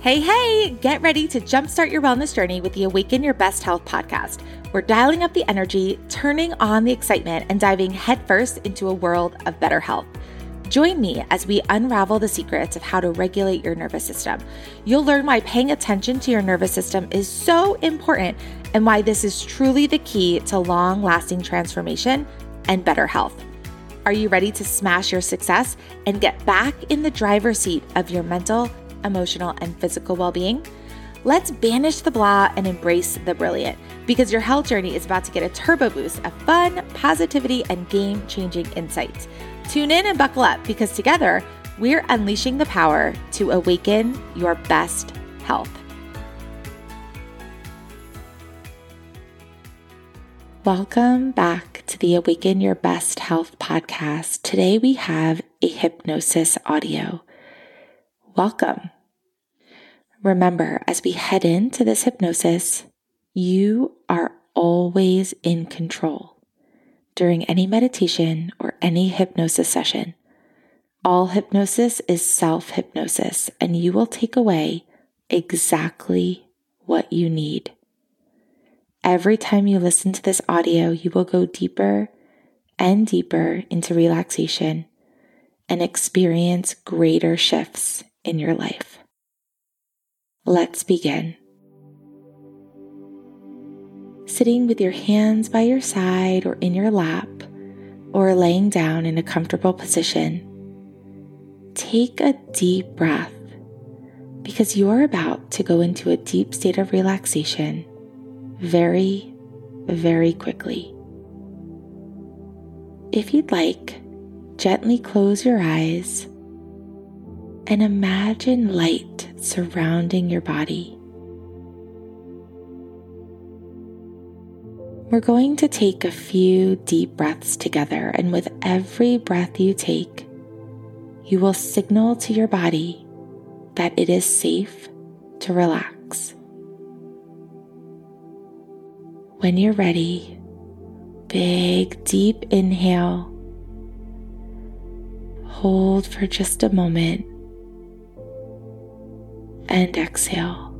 Hey, hey, get ready to jumpstart your wellness journey with the Awaken Your Best Health podcast. We're dialing up the energy, turning on the excitement, and diving headfirst into a world of better health. Join me as we unravel the secrets of how to regulate your nervous system. You'll learn why paying attention to your nervous system is so important and why this is truly the key to long lasting transformation and better health. Are you ready to smash your success and get back in the driver's seat of your mental, emotional, and physical well being? Let's banish the blah and embrace the brilliant because your health journey is about to get a turbo boost of fun, positivity, and game changing insights. Tune in and buckle up because together we're unleashing the power to awaken your best health. Welcome back to the Awaken Your Best Health podcast. Today we have a hypnosis audio. Welcome. Remember, as we head into this hypnosis, you are always in control. During any meditation or any hypnosis session, all hypnosis is self hypnosis, and you will take away exactly what you need. Every time you listen to this audio, you will go deeper and deeper into relaxation and experience greater shifts in your life. Let's begin. Sitting with your hands by your side or in your lap, or laying down in a comfortable position, take a deep breath because you're about to go into a deep state of relaxation very, very quickly. If you'd like, gently close your eyes and imagine light surrounding your body. We're going to take a few deep breaths together, and with every breath you take, you will signal to your body that it is safe to relax. When you're ready, big deep inhale. Hold for just a moment and exhale.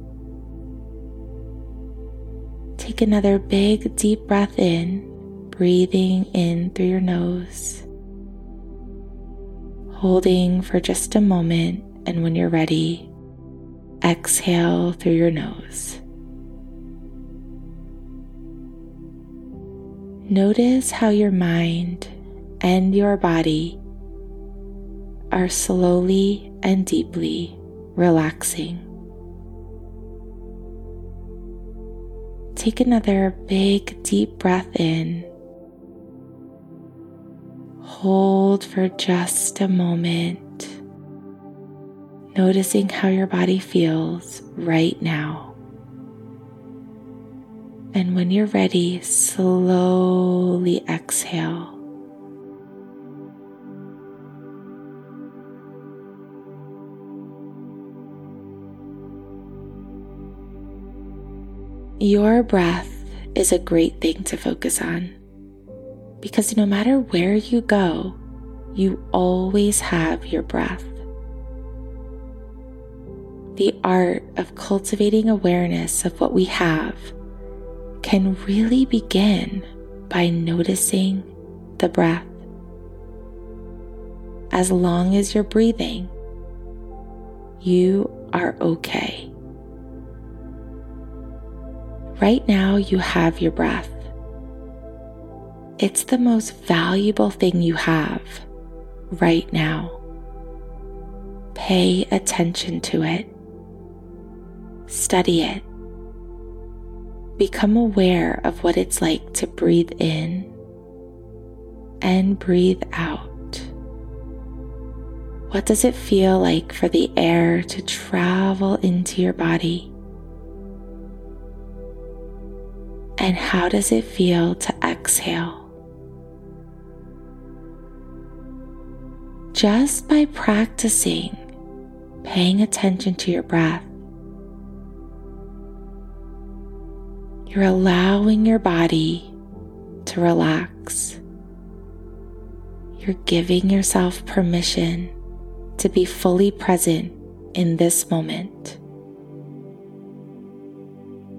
Take another big deep breath in, breathing in through your nose. Holding for just a moment, and when you're ready, exhale through your nose. Notice how your mind and your body are slowly and deeply relaxing. Take another big deep breath in. Hold for just a moment, noticing how your body feels right now. And when you're ready, slowly exhale. Your breath is a great thing to focus on because no matter where you go, you always have your breath. The art of cultivating awareness of what we have can really begin by noticing the breath. As long as you're breathing, you are okay. Right now, you have your breath. It's the most valuable thing you have right now. Pay attention to it. Study it become aware of what it's like to breathe in and breathe out. What does it feel like for the air to travel into your body? And how does it feel to exhale? Just by practicing paying attention to your breath, You're allowing your body to relax. You're giving yourself permission to be fully present in this moment.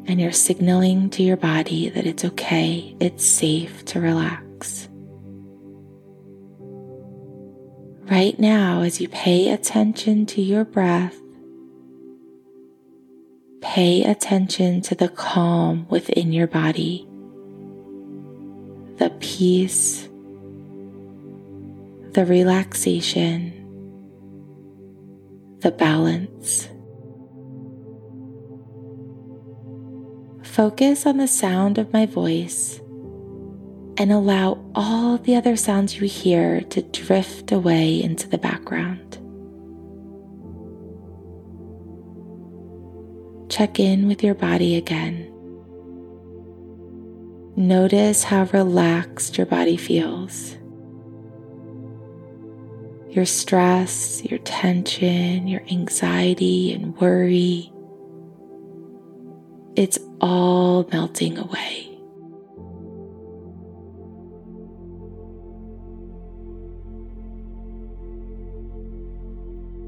And you're signaling to your body that it's okay, it's safe to relax. Right now, as you pay attention to your breath, pay attention to the calm within your body, the peace, the relaxation, the balance. Focus on the sound of my voice and allow all the other sounds you hear to drift away into the background. Check in with your body again. Notice how relaxed your body feels. Your stress, your tension, your anxiety and worry it's all melting away.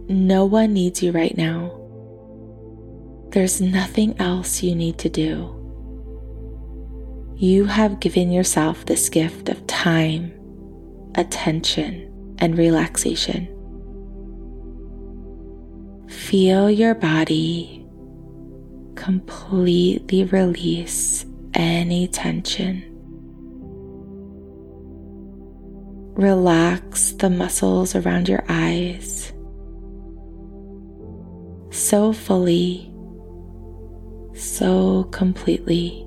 No one needs you right now. There's nothing else you need to do. You have given yourself this gift of time, attention, and relaxation. Feel your body completely release any tension. Relax the muscles around your eyes so fully, so completely.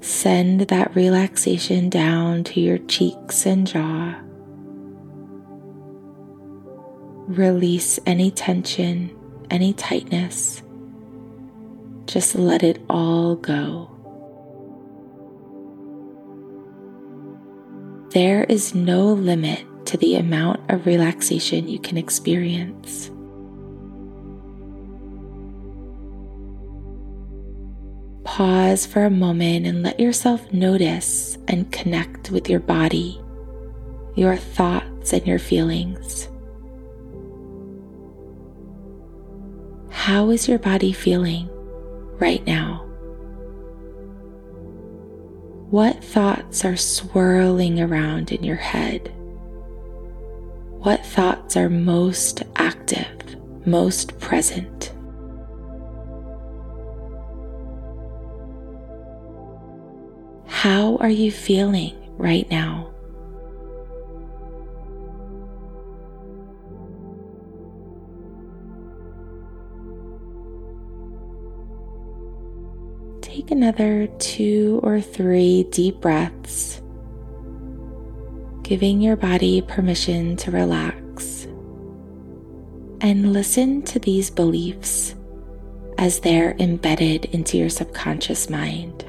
Send that relaxation down to your cheeks and jaw. Release any tension, any tightness. Just let it all go. There is no limit to the amount of relaxation you can experience. Pause for a moment and let yourself notice and connect with your body, your thoughts, and your feelings. How is your body feeling right now? What thoughts are swirling around in your head? What thoughts are most active, most present? How are you feeling right now? Take another two or three deep breaths, giving your body permission to relax. And listen to these beliefs as they're embedded into your subconscious mind.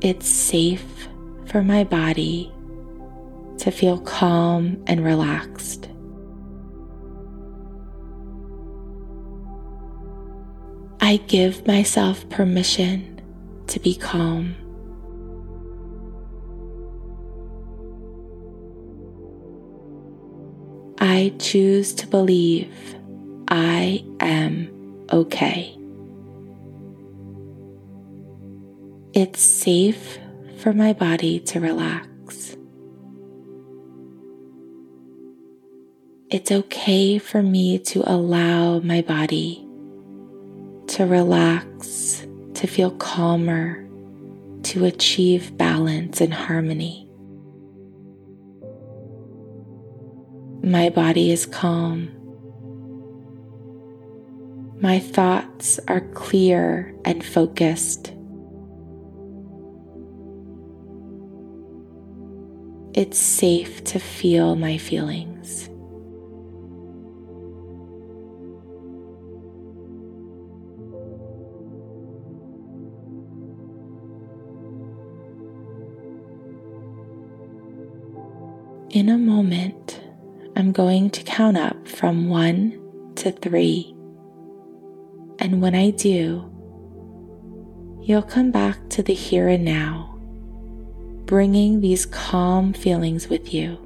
It's safe for my body to feel calm and relaxed. I give myself permission to be calm. I choose to believe I am okay. It's safe for my body to relax. It's okay for me to allow my body to relax, to feel calmer, to achieve balance and harmony. My body is calm. My thoughts are clear and focused. It's safe to feel my feelings. In a moment, I'm going to count up from one to three. And when I do, you'll come back to the here and now, bringing these calm feelings with you,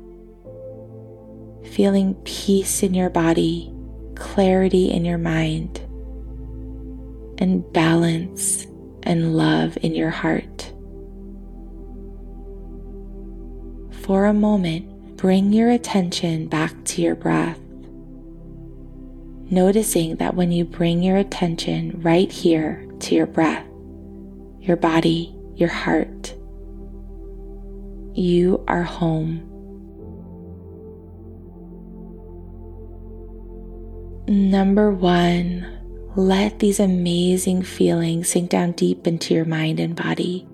feeling peace in your body clarity in your mind and balance and love in your heart. For a moment, bring your attention back to your breath, noticing that when you bring your attention right here to your breath, your body, your heart, you are home. Number one, let these amazing feelings sink down deep into your mind and body,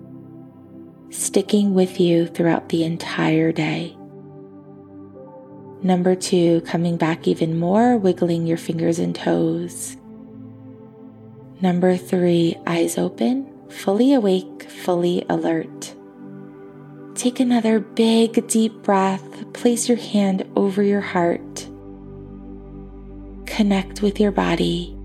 sticking with you throughout the entire day. Number two, coming back even more, wiggling your fingers and toes. Number three, eyes open, fully awake, fully alert. Take another big, deep breath. Place your hand over your heart. Connect with your body.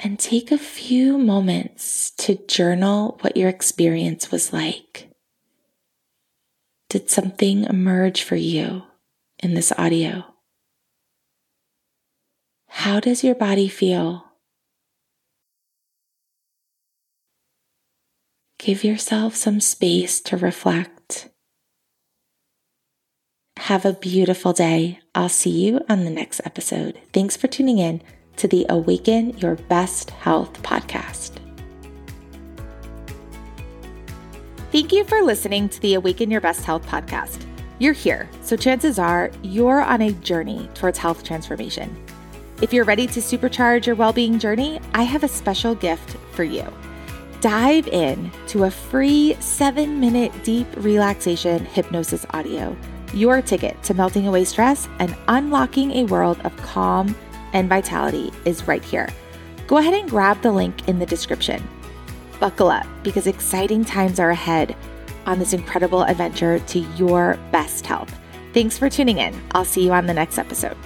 And take a few moments to journal what your experience was like. Did something emerge for you in this audio? How does your body feel? Give yourself some space to reflect. Have a beautiful day. I'll see you on the next episode. Thanks for tuning in to the Awaken Your Best Health podcast. Thank you for listening to the Awaken Your Best Health podcast. You're here, so chances are you're on a journey towards health transformation. If you're ready to supercharge your well being journey, I have a special gift for you dive in to a free seven minute deep relaxation hypnosis audio, your ticket to melting away stress and unlocking a world of calm and vitality is right here. Go ahead and grab the link in the description. Buckle up because exciting times are ahead on this incredible adventure to your best health. Thanks for tuning in. I'll see you on the next episode.